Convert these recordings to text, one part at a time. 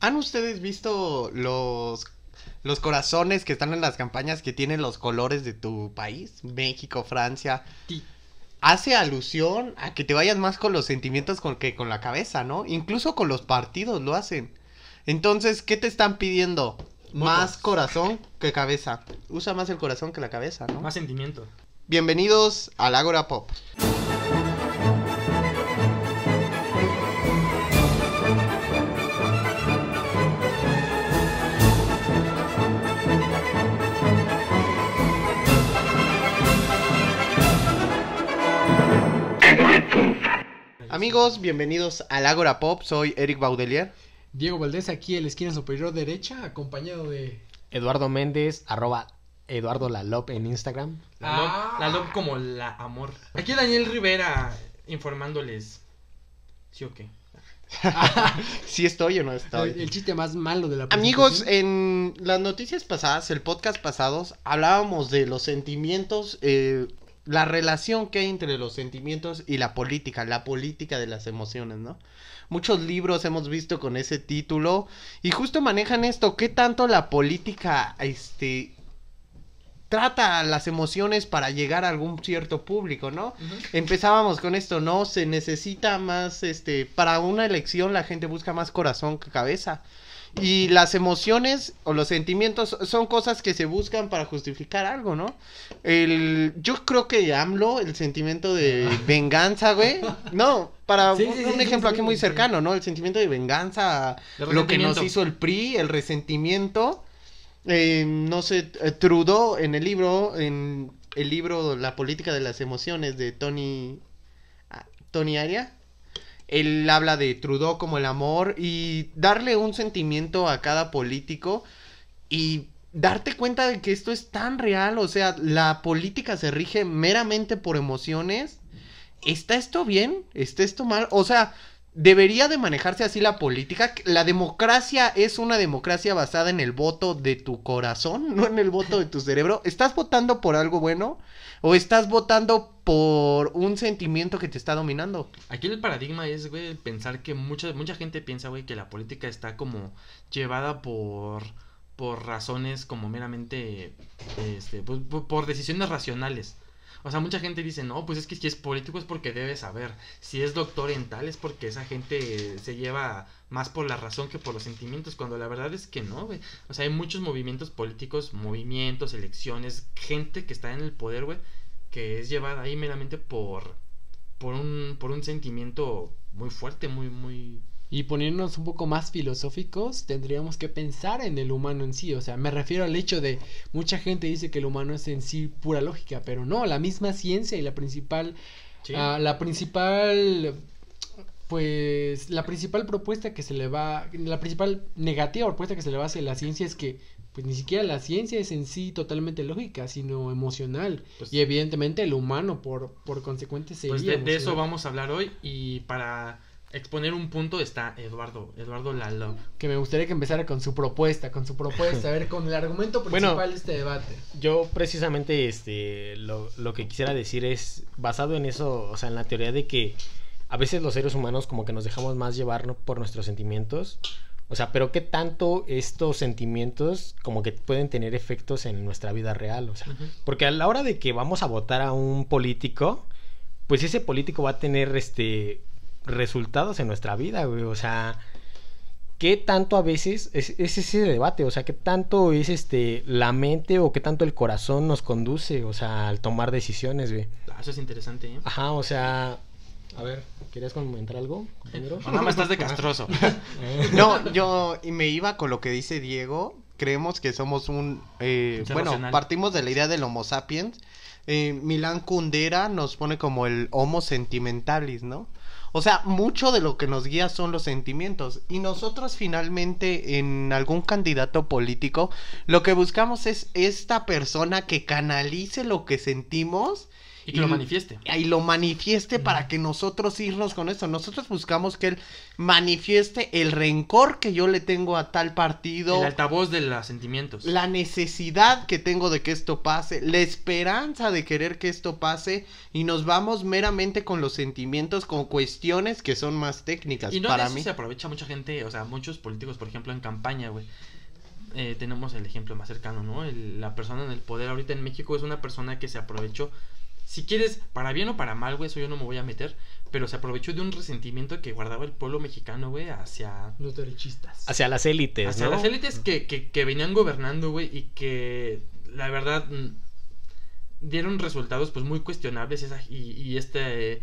¿Han ustedes visto los, los corazones que están en las campañas que tienen los colores de tu país? México, Francia. Sí. Hace alusión a que te vayas más con los sentimientos con que con la cabeza, ¿no? Incluso con los partidos lo hacen. Entonces, ¿qué te están pidiendo? Más corazón que cabeza. Usa más el corazón que la cabeza, ¿no? Más sentimiento. Bienvenidos al Ágora Pop. Amigos, bienvenidos al Ágora Pop. Soy Eric Baudelier. Diego Valdés aquí en la esquina superior derecha, acompañado de... Eduardo Méndez, arroba Eduardo Lalop en Instagram. La, Ah. lop, la lop como la amor. Aquí Daniel Rivera informándoles. ¿Sí o qué? Si estoy o no estoy. El, el chiste más malo de la Amigos, en las noticias pasadas, el podcast pasados, hablábamos de los sentimientos, eh, la relación que hay entre los sentimientos y la política, la política de las emociones, ¿no? Muchos libros hemos visto con ese título y justo manejan esto, qué tanto la política, este, trata las emociones para llegar a algún cierto público, ¿no? Empezábamos con esto, ¿no? Se necesita más, este, para una elección la gente busca más corazón que cabeza. Y las emociones o los sentimientos son cosas que se buscan para justificar algo, ¿no? El, yo creo que AMLO, el sentimiento de venganza, güey. No, para Sí, un, sí, un sí, ejemplo sí, aquí muy cercano, ¿no? El sentimiento de venganza, lo que nos hizo el PRI, el resentimiento. Eh, no sé, eh, Trudeau en el libro, en el libro La política de las emociones de Tony, ah, Tony Aria, él habla de Trudeau como el amor y darle un sentimiento a cada político y darte cuenta de que esto es tan real, o sea, la política se rige meramente por emociones. ¿Está esto bien? ¿Está esto mal? O sea, debería de manejarse así la política. La democracia es una democracia basada en el voto de tu corazón, no en el voto de tu cerebro. ¿Estás votando por algo bueno o estás votando por un sentimiento que te está dominando? Aquí el paradigma es, güey, pensar que mucha, mucha gente piensa, güey, que la política está como llevada por, por razones como meramente, este, pues, por, por decisiones racionales. O sea, mucha gente dice, no, pues es que si es político es porque debe saber. Si es doctor en tal es porque esa gente se lleva más por la razón que por los sentimientos, cuando la verdad es que no, güey. O sea, hay muchos movimientos políticos, movimientos, elecciones, gente que está en el poder, güey, que es llevada ahí meramente por, por un, por un sentimiento muy fuerte, muy, muy... Y poniéndonos un poco más filosóficos, tendríamos que pensar en el humano en sí. O sea, me refiero al hecho de mucha gente dice que el humano es en sí pura lógica, pero no, la misma ciencia y la principal, Sí. ah, la principal, pues, la principal propuesta que se le va, la principal negativa propuesta que se le va hacia la ciencia es que, pues, ni siquiera la ciencia es en sí totalmente lógica, sino emocional. Pues- y evidentemente el humano, por, por consecuente, sería pues de, de eso vamos a hablar hoy y para exponer un punto está Eduardo, Eduardo Lalo. que me gustaría que empezara con su propuesta, con su propuesta, a ver, con el argumento principal Bueno. de este debate. Yo precisamente este lo, lo que quisiera decir es basado en eso, o sea, en la teoría de que a veces los seres humanos como que nos dejamos más llevar ¿no? por nuestros sentimientos. O sea, pero qué tanto estos sentimientos como que pueden tener efectos en nuestra vida real, o sea, porque a la hora de que vamos a votar a un político, pues ese político va a tener este resultados en nuestra vida, güey. O sea, ¿qué tanto a veces es, es ese debate? O sea, ¿qué tanto es este la mente o qué tanto el corazón nos conduce, o sea, al tomar decisiones, güey? Ah, eso es interesante, ¿eh? Ajá, o sea, a ver, ¿quieres comentar algo, compañero? O nada más estás de castroso. No, yo y me iba con lo que dice Diego. Creemos que somos un... eh, bueno, partimos de la idea del Homo sapiens. Eh, Milán Kundera nos pone como el Homo sentimentalis, ¿no? O sea, mucho de lo que nos guía son los sentimientos. Y nosotros finalmente en algún candidato político, lo que buscamos es esta persona que canalice lo que sentimos Y que lo manifieste. y lo manifieste para que nosotros irnos con esto. Nosotros buscamos que él manifieste el rencor que yo le tengo a tal partido, El altavoz de los sentimientos. la necesidad que tengo de que esto pase, la esperanza de querer que esto pase y nos vamos meramente con los sentimientos, con cuestiones que son más técnicas Y no para eso mí. se aprovecha mucha gente, o sea, muchos políticos, por ejemplo, en campaña, güey. Eh, tenemos el ejemplo más cercano, ¿no? El- la persona en el poder ahorita en México es una persona que se aprovechó, si quieres, para bien o para mal, güey, eso yo no me voy a meter, pero se aprovechó de un resentimiento que guardaba el pueblo mexicano, güey, hacia, Los derechistas. Hacia las élites, hacia ¿no? las élites que, que, que venían gobernando, güey, y que la verdad mm, dieron resultados pues muy cuestionables esa- y, y este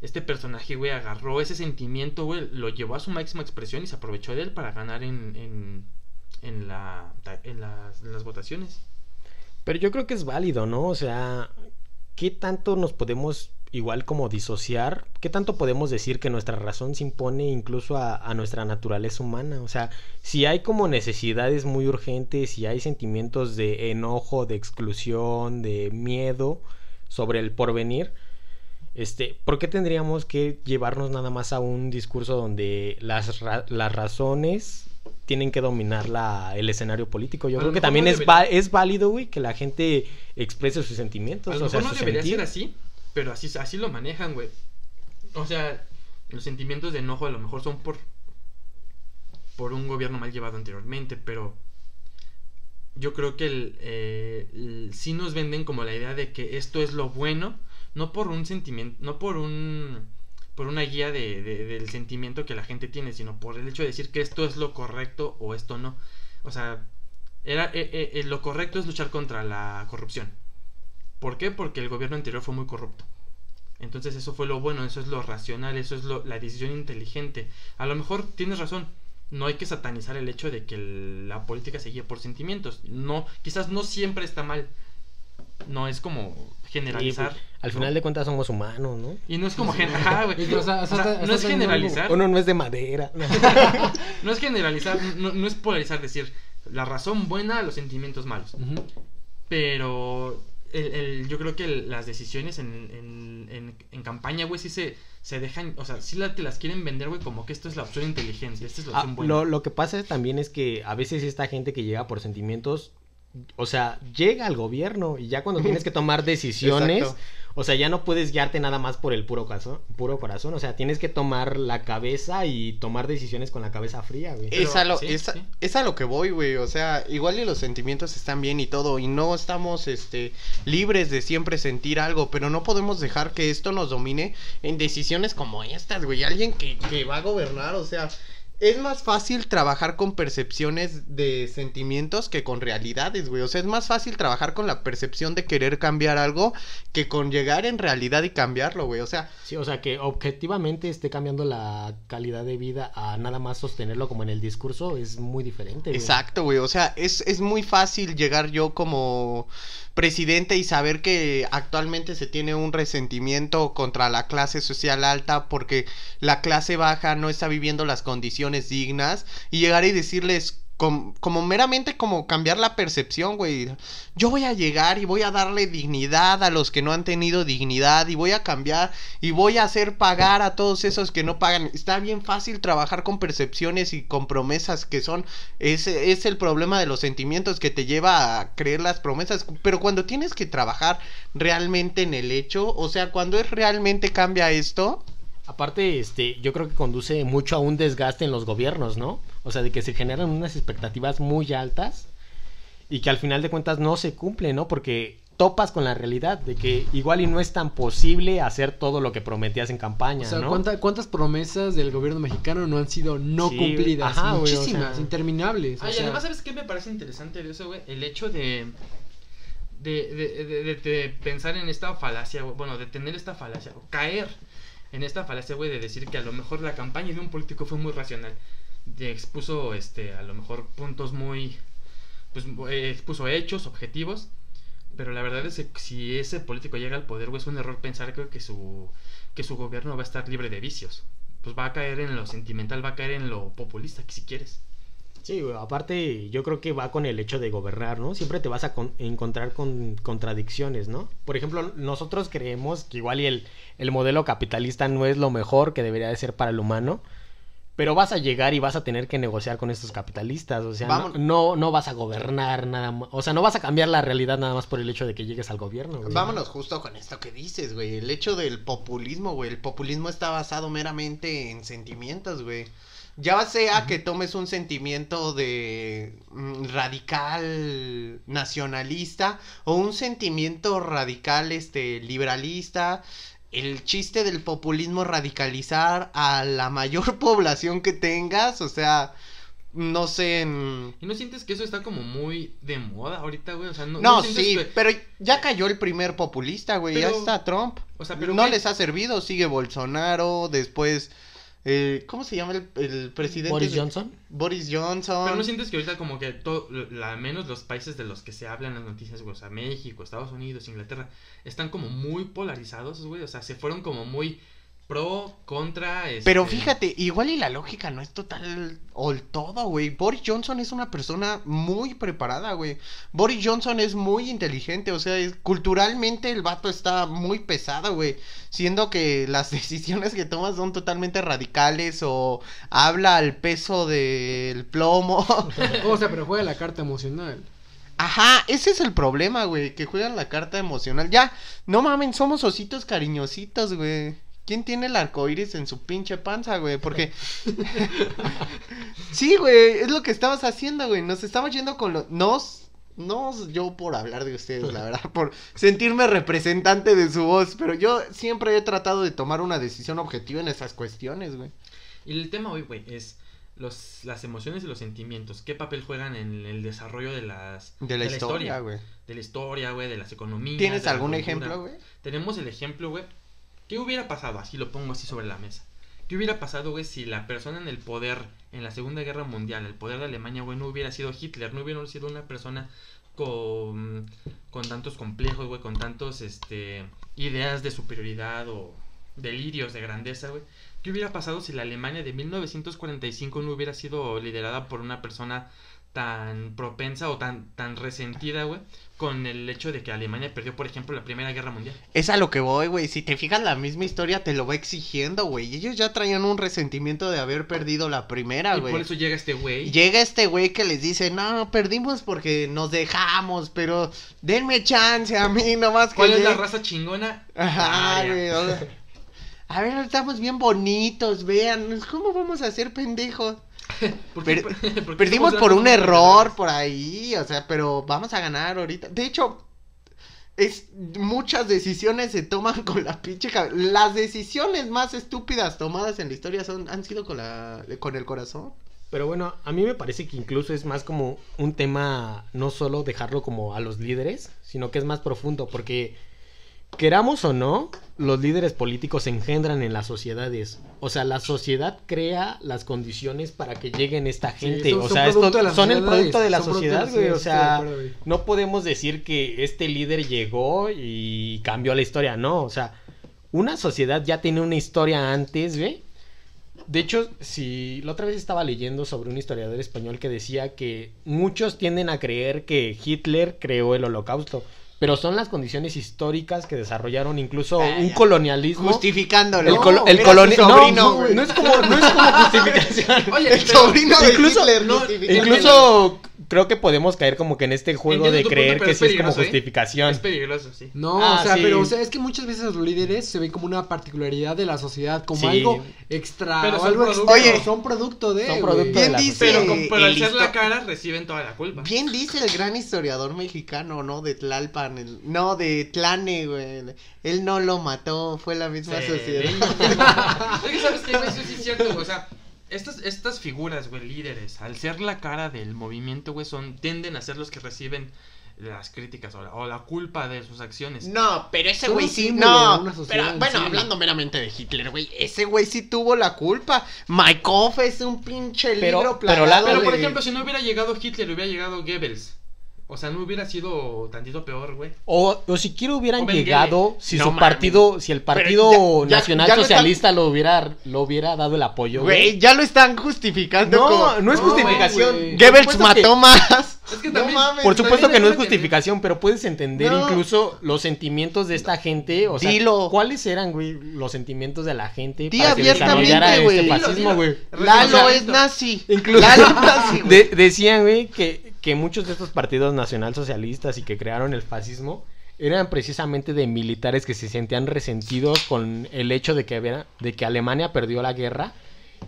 este personaje, güey, agarró ese sentimiento, güey, lo llevó a su máxima expresión y se aprovechó de él para ganar en, en, en, la, en, las, en las votaciones. Pero yo creo que es válido, ¿no? O sea, ¿qué tanto nos podemos igual como disociar? ¿Qué tanto podemos decir que nuestra razón se impone incluso a, nuestra naturaleza humana? O sea, si hay como necesidades muy urgentes, si hay sentimientos de enojo, de exclusión, de miedo sobre el porvenir, este, ¿por qué tendríamos que llevarnos nada más a un discurso donde las, las razones tienen que dominar la, el escenario político? Yo A creo que también no es, debería- va- es válido, güey, que la gente exprese sus sentimientos. A lo o sea, mejor no su debería sentir. ser así, pero así, así lo manejan, güey. O sea, los sentimientos de enojo a lo mejor son por por un gobierno mal llevado anteriormente, pero yo creo que el, eh, el- sí nos venden como la idea de que esto es lo bueno, no por un sentimiento, no por un por una guía de, de- del sentimiento que la gente tiene, sino por el hecho de decir que esto es lo correcto o esto no. O sea, era eh, eh, eh, lo correcto es luchar contra la corrupción. ¿Por qué? Porque el gobierno anterior fue muy corrupto. Entonces eso fue lo bueno, eso es lo racional, eso es lo, la decisión inteligente. A lo mejor tienes razón, no hay que satanizar el hecho de que la política se guíe por sentimientos. No, quizás no siempre está mal. No es como generalizar. Sí, pues, al final de cuentas somos humanos, ¿no? Y no es como gen- ajá, güey. Y que, o sea, O sea, está- no es generalizar. Uno no es de madera. No es generalizar, no, no es polarizar, decir la razón buena, los sentimientos malos. Pero el, el- yo creo que el- las decisiones en, en, en, en campaña, güey, sí se, se dejan, o sea, sí la, te las quieren vender, güey, como que esto es la opción inteligente, esta es la Ah, opción buena. lo, lo que pasa también es que a veces esta gente que llega por sentimientos, o sea, llega al gobierno y ya cuando tienes que tomar decisiones, Exacto. o sea, ya no puedes guiarte nada más por el puro corazón, puro corazón, o sea, tienes que tomar la cabeza y tomar decisiones con la cabeza fría, güey. Pero, es, a lo, sí, es, a- sí. es a lo que voy, güey. O sea, igual y los sentimientos están bien y todo. Y no estamos este, libres de siempre sentir algo. Pero no podemos dejar que esto nos domine en decisiones como estas, güey. Alguien que, que va a gobernar, o sea. Es más fácil trabajar con percepciones de sentimientos que con realidades, güey. O sea, es más fácil trabajar con la percepción de querer cambiar algo que con llegar en realidad y cambiarlo, güey. O sea, Sí, o sea, que objetivamente esté cambiando la calidad de vida a nada más sostenerlo como en el discurso es muy diferente. güey. Exacto, güey. O sea, es, es muy fácil llegar yo como presidente y saber que actualmente se tiene un resentimiento contra la clase social alta porque la clase baja no está viviendo las condiciones dignas y llegar y decirles com- como meramente como cambiar la percepción, güey. Yo voy a llegar y voy a darle dignidad a los que no han tenido dignidad y voy a cambiar y voy a hacer pagar a todos esos que no pagan. Está bien fácil trabajar con percepciones y con promesas que son ese es el problema de los sentimientos que te lleva a creer las promesas, pero cuando tienes que trabajar realmente en el hecho, o sea, cuando es realmente cambia esto, Aparte, este, yo creo que conduce mucho a un desgaste en los gobiernos, ¿no? O sea, de que se generan unas expectativas muy altas y que al final de cuentas no se cumplen, ¿no? Porque topas con la realidad de que igual y no es tan posible hacer todo lo que prometías en campaña, O sea, ¿no? ¿cuánta- ¿cuántas promesas del gobierno mexicano no han sido no Sí, cumplidas? ajá, güey, o Muchísimas, sea. interminables. o Ah, y sea, además, ¿sabes qué me parece interesante de eso, güey? El hecho de. De, de, de- de- de pensar en esta falacia, güey, bueno, de tener esta falacia, o caer en esta falacia, güey, de decir que a lo mejor la campaña de un político fue muy racional. Expuso, este, a lo mejor puntos muy. Pues eh, expuso hechos, objetivos. Pero la verdad es que si ese político llega al poder, es un error pensar que, que su, que su gobierno va a estar libre de vicios. Pues va a caer en lo sentimental, va a caer en lo populista, que si quieres. Sí, aparte yo creo que va con el hecho de gobernar, ¿no? Siempre te vas a con- encontrar con contradicciones, ¿no? Por ejemplo, nosotros creemos que igual y el, el modelo capitalista no es lo mejor que debería de ser para el humano, pero vas a llegar y vas a tener que negociar con estos capitalistas, o sea, no, no vas a gobernar nada más, o sea, no vas a cambiar la realidad nada más por el hecho de que llegues al gobierno. güey. Vámonos justo con esto que dices, güey. El hecho del populismo, güey. El populismo está basado meramente en sentimientos, güey. Ya sea que tomes un sentimiento de mm, radical nacionalista o un sentimiento radical este liberalista, el chiste del populismo radicalizar a la mayor población que tengas, o sea, no sé, en... ¿Y no sientes que eso está como muy de moda ahorita, güey? O sea, no, No, ¿no sientes sí, que- pero ya cayó el primer populista, güey. Ya está Trump. O sea, pero no güey, les ha servido. Sigue Bolsonaro. Después, eh, ¿cómo se llama el, el presidente? Boris de- Johnson. Boris Johnson. Pero no sientes que ahorita como que todo, la menos los países de los que se hablan las noticias, güey, o sea, México, Estados Unidos, Inglaterra, están como muy polarizados, güey, o sea, se fueron como muy pro, contra, Pero este, fíjate, igual y la lógica no es total o el todo, güey. Boris Johnson es una persona muy preparada, güey. Boris Johnson es muy inteligente, o sea, es- culturalmente el vato está muy pesado, güey. Siendo que las decisiones que toma son totalmente radicales o habla al peso del plomo. O sea, pero juega la carta emocional. Ajá, ese es el problema, güey, que juegan la carta emocional. Ya, no mamen, somos ositos cariñositos, güey. ¿Quién tiene el arco iris en su pinche panza, güey? Porque. sí, güey, es lo que estabas haciendo, güey. Nos estamos yendo con los. Nos. No yo por hablar de ustedes, la verdad, por sentirme representante de su voz, pero yo siempre he tratado de tomar una decisión objetiva en esas cuestiones, güey. Y el tema hoy, güey, es los, las emociones y los sentimientos. ¿Qué papel juegan en el desarrollo de las De la, historia, güey. De la historia, güey, de las economías. ¿Tienes la algún ejemplo, güey? Tenemos el ejemplo, güey. ¿Qué hubiera pasado? Así lo pongo así sobre la mesa. ¿Qué hubiera pasado, güey, si la persona en el poder en la Segunda Guerra Mundial, el poder de Alemania, güey, no hubiera sido Hitler, no hubiera sido una persona con, con tantos complejos, güey, con tantos, este, ideas de superioridad o delirios de grandeza, güey? ¿Qué hubiera pasado si la Alemania de 1945 no hubiera sido liderada por una persona tan propensa o tan, tan resentida, güey, con el hecho de que Alemania perdió, por ejemplo, la Primera Guerra Mundial? Es a lo que voy, güey. Si te fijas, la misma historia te lo va exigiendo, güey. Ellos ya traían un resentimiento de haber perdido la primera, y por güey. eso llega este güey. Llega este güey que les dice, no, perdimos porque nos dejamos, pero denme chance a mí nomás que... ¿Cuál es la llegue". raza chingona? Ajá, güey. sea, A ver, estamos bien bonitos, vean. ¿Cómo vamos a ser pendejos? ¿Por qué- Per- por qué Perdimos por un error por ahí, o sea, pero vamos a ganar ahorita. De hecho, es muchas decisiones se toman con la pinche cabe- Las decisiones más estúpidas tomadas en la historia son han sido con la con el corazón. Pero bueno, a mí me parece que incluso es más como un tema, no solo dejarlo como a los líderes, sino que es más profundo, porque queramos o no, los líderes políticos se engendran en las sociedades. O sea, la sociedad crea las condiciones para que lleguen esta Sí, gente. son- o sea, esto- son el producto de la sociedad, güey. O sea, güey. no podemos decir que este líder llegó y cambió la historia, no. O sea, una sociedad ya tiene una historia antes, ¿ve? De hecho, si la otra vez estaba leyendo sobre un historiador español que decía que muchos tienden a creer que Hitler creó el holocausto, pero son las condiciones históricas que desarrollaron incluso Ah, un ya. colonialismo. Justificándolo. El, No, colo- el coloni- sobrino, no, güey. no es como no es como justificación. Oye, el sobrino de incluso- Hitler no. Incluso creo que podemos caer como que en este juego Entiendo de tu creer que es sí es como ¿eh? justificación. Es peligroso, sí. No, Ah, o sea, sí. pero o sea, es que muchas veces los líderes se ven como una particularidad de la sociedad, como Sí. algo extra Pero o son algo producto. Oye, son producto de, son producto de la dice-. Pero, con- pero al ser la cara reciben toda la culpa. Bien dice el gran historiador mexicano, ¿no? De Tlalpan, el- no, de Tlane, güey. Él no lo mató, fue la misma Sí, sociedad. Es que sabes que eso sí es cierto, güey. O sea, estas, estas figuras, güey, líderes, al ser la cara del movimiento, güey, son, tienden a ser los que reciben las críticas o la, o la culpa de sus acciones. No, pero ese güey sí, no. Pero, en bueno, sí. hablando meramente de Hitler, güey, ese güey sí tuvo la culpa. Maikoff es un pinche Pero- libro pero por de- ejemplo, si no hubiera llegado Hitler, hubiera llegado Goebbels. O sea, no hubiera sido tantito peor, güey. O, o siquiera hubieran O llegado si No su partido, si el partido Pero ya- ya- nacional ya lo están- socialista lo hubiera, lo hubiera dado el apoyo, Güey, güey. ya lo están justificando. No, como- no es No, justificación. güey. Goebbels que- mató más. Es que No también. mames, Por supuesto también que no es justificación, pero puedes entender No. incluso los sentimientos de esta gente. O sea, Dilo. ¿cuáles eran, güey, los sentimientos de la gente Di para que abiertamente, desarrollara güey. este Dilo, fascismo, dilo. güey? Lalo O sea, es nazi. Incluso Lalo es nazi, güey. de- decían, güey, que, que muchos de estos partidos nacionalsocialistas y que crearon el fascismo eran precisamente de militares que se sentían resentidos con el hecho de que, de que Alemania perdió la guerra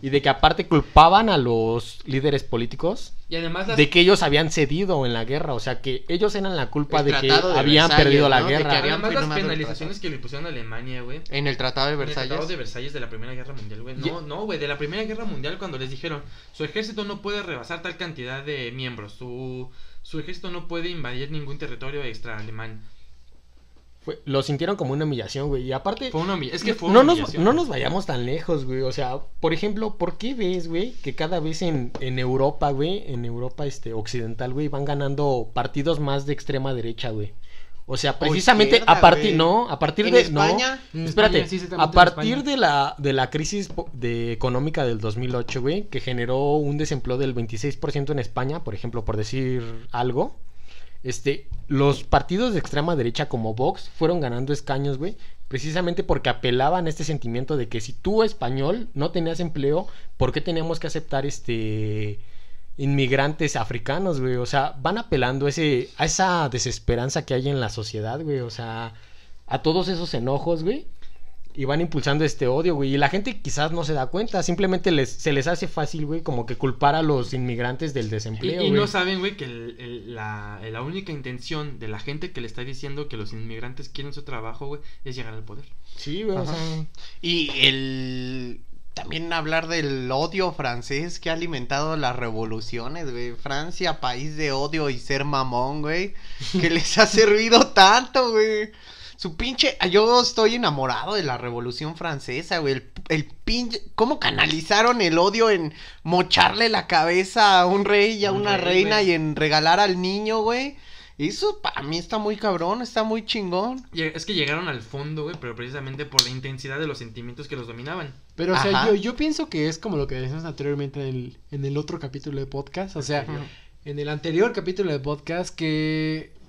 y de que aparte culpaban a los líderes políticos Y además las. de que ellos habían cedido en la guerra, o sea que ellos eran la culpa de que de habían Versalles, perdido la ¿no? De que guerra. Además las penalizaciones que le pusieron a Alemania, güey. En el Tratado de En el Versalles. Tratado de Versalles de la Primera Guerra Mundial, güey. No, no, güey, de la Primera Guerra Mundial cuando les dijeron, su ejército no puede rebasar tal cantidad de miembros, su, su ejército no puede invadir ningún territorio extra alemán. Fue- lo sintieron como una humillación, güey. Y aparte, Fue una es que fue no, una nos, humillación. no nos vayamos tan lejos, güey. O sea, por ejemplo, ¿por qué ves, güey, que cada vez en, en Europa, güey, en Europa este, occidental, güey, van ganando partidos más de extrema derecha, güey? O sea, precisamente a partir, no, a partir En de, España. no, En espérate, España, sí, exactamente, a partir de la, de la crisis de económica del 2008, güey, que generó un desempleo del 26% en España, por ejemplo, por decir algo, este, los partidos de extrema derecha como Vox fueron ganando escaños, güey, precisamente porque apelaban a este sentimiento de que si tú español no tenías empleo, ¿por qué teníamos que aceptar este inmigrantes africanos, güey? O sea, van apelando ese a esa desesperanza que hay en la sociedad, güey, o sea, a todos esos enojos, güey. Y van impulsando este odio, güey. Y la gente quizás no se da cuenta. Simplemente les, se les hace fácil, güey, como que culpar a los inmigrantes del desempleo, y güey. no saben, güey, que el- el- la, la única intención de la gente que le está diciendo que los inmigrantes quieren su trabajo, güey, es llegar al poder. Sí, güey, o Ajá. sea... Y el también hablar del odio francés que ha alimentado las revoluciones, güey. Francia, país de odio y ser mamón, güey. Que les ha servido tanto, güey. Su pinche. Yo estoy enamorado de la revolución francesa, güey. El, el pinche. ¿Cómo canalizaron el odio en mocharle la cabeza a un rey y a Un una rey, reina güey. y en regalar al niño, güey? Eso para mí está muy cabrón, está muy chingón. Es que llegaron al fondo, güey, pero precisamente por la intensidad de los sentimientos que los dominaban. Pero, o sea, yo, yo pienso que es como lo que decíamos anteriormente en el, en el otro capítulo de podcast. O sea, en el anterior capítulo de podcast que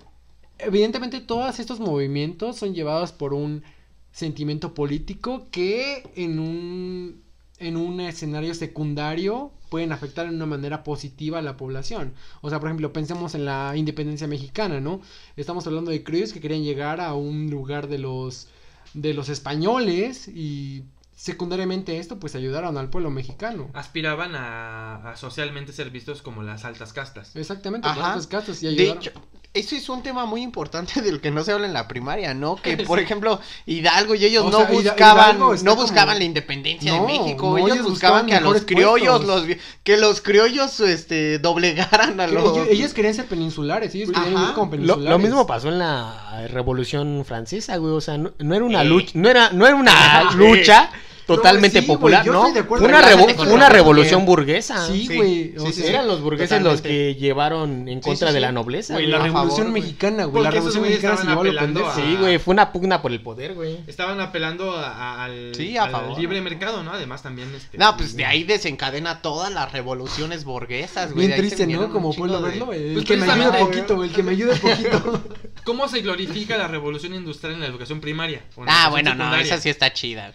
evidentemente todos estos movimientos son llevados por un sentimiento político que en un en un escenario secundario pueden afectar de una manera positiva a la población. O sea, por ejemplo, pensemos en la independencia mexicana, ¿no? Estamos hablando de criollos que querían llegar a un lugar de los de los españoles y secundariamente esto pues ayudaron al pueblo mexicano. Aspiraban a, a socialmente ser vistos como las altas castas. Exactamente, Ajá. por estos casos y De ayudaron. hecho, eso es un tema muy importante del que no se habla en la primaria, ¿no? Que, por ejemplo, Hidalgo y ellos O no sea, buscaban, no como- buscaban la independencia No, de México, no, ellos, ellos buscaban que a los criollos, puestos. los, que los criollos, este, doblegaran a los... ellos, ellos querían ser peninsulares, ellos querían vivir como Lo, peninsulares. lo mismo pasó en la Revolución Francesa, güey. O sea, no, no era una Eh. lucha, no era, no era una lucha totalmente sí, popular, ¿no? Una, revo- una revolución burguesa. Sí, Sí, güey. sí, sí. Eran los burgueses los que llevaron en Sí, contra sí, de la nobleza, Güey, la a revolución favor, mexicana, güey. La revolución mexicana se llevó estaban a Sí, güey, fue una pugna por el poder, güey. Estaban apelando a- a- al, Sí, a al favor. libre mercado, ¿no? Además también este No, pues de ahí desencadena todas las revoluciones burguesas, güey. Bien triste, ¿no? Como pueblo de- verlo, güey. El Pues que me ayude poquito, güey. El que me ayude poquito. ¿Cómo se glorifica la revolución industrial en la educación primaria? Ah, bueno, no, esa sí está chida.